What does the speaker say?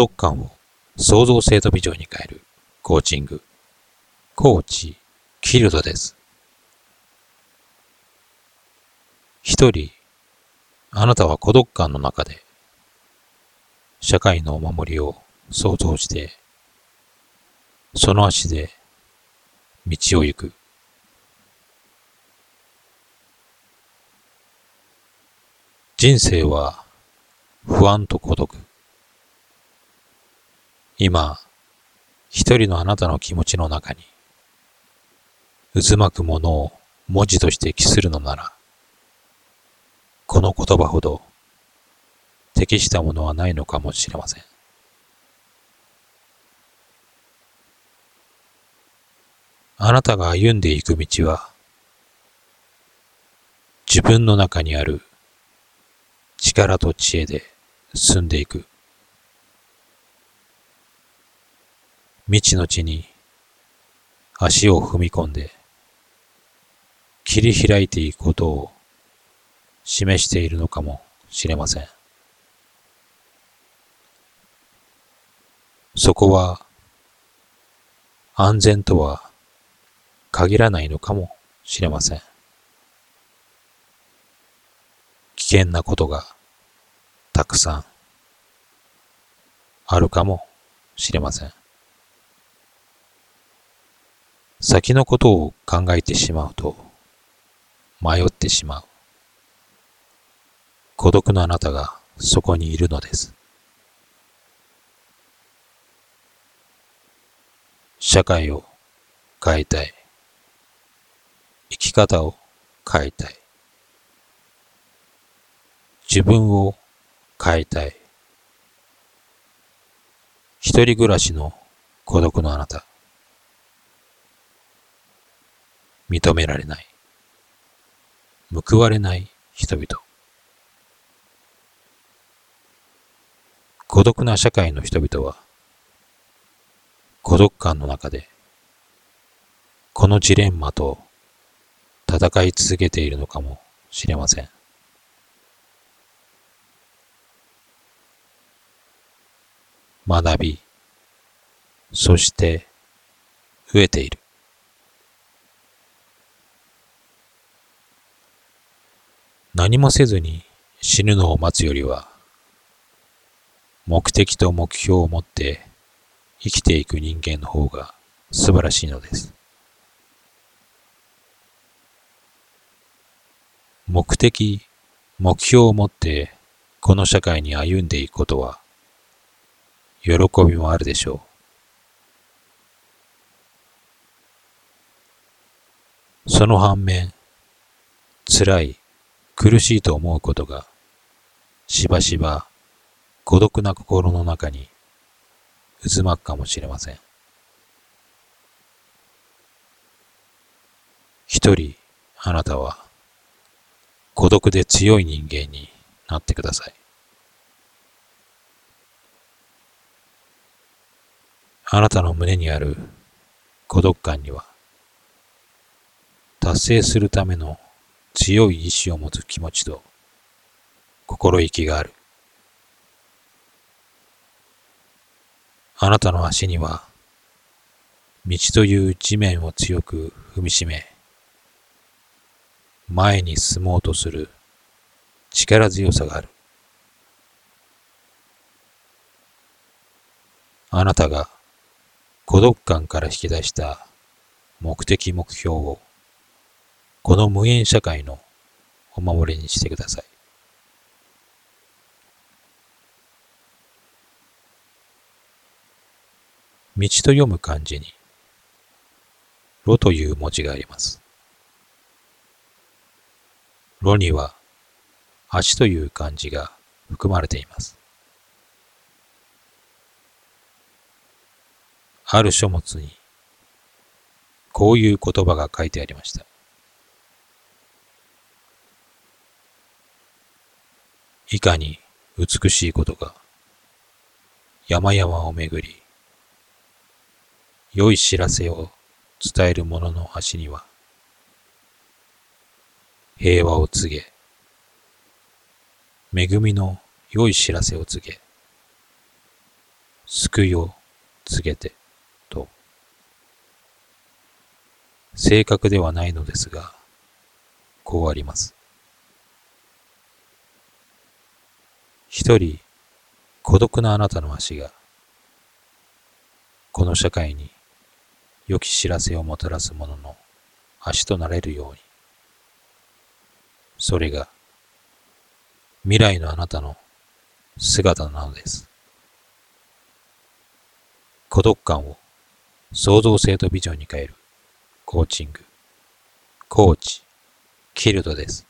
独感を創造性とビジョンに変えるコーチング、コーチ、キルドです。一人、あなたは孤独感の中で、社会のお守りを想像して、その足で道を行く。人生は不安と孤独。今、一人のあなたの気持ちの中に、渦巻くものを文字として記するのなら、この言葉ほど適したものはないのかもしれません。あなたが歩んでいく道は、自分の中にある力と知恵で進んでいく。未知の地に足を踏み込んで切り開いていくことを示しているのかもしれません。そこは安全とは限らないのかもしれません。危険なことがたくさんあるかもしれません。先のことを考えてしまうと迷ってしまう。孤独なあなたがそこにいるのです。社会を変えたい。生き方を変えたい。自分を変えたい。一人暮らしの孤独のあなた。認められない。報われない人々。孤独な社会の人々は、孤独感の中で、このジレンマと戦い続けているのかもしれません。学び、そして飢えている。何もせずに死ぬのを待つよりは、目的と目標を持って生きていく人間の方が素晴らしいのです。目的、目標を持ってこの社会に歩んでいくことは、喜びもあるでしょう。その反面、辛い、苦しいと思うことが、しばしば孤独な心の中に渦巻くかもしれません。一人、あなたは、孤独で強い人間になってください。あなたの胸にある孤独感には、達成するための強い意志を持つ気持ちと心意気がある。あなたの足には、道という地面を強く踏みしめ、前に進もうとする力強さがある。あなたが孤独感から引き出した目的目標をこの無縁社会のお守りにしてください。道と読む漢字に、ろという文字があります。ろには、足という漢字が含まれています。ある書物に、こういう言葉が書いてありました。いかに美しいことが、山々をめぐり、良い知らせを伝える者の足には、平和を告げ、恵みの良い知らせを告げ、救いを告げて、と。正確ではないのですが、こうあります。一人、孤独なあなたの足が、この社会に良き知らせをもたらす者の足となれるように。それが、未来のあなたの姿なのです。孤独感を創造性とビジョンに変えるコーチング、コーチ、キルドです。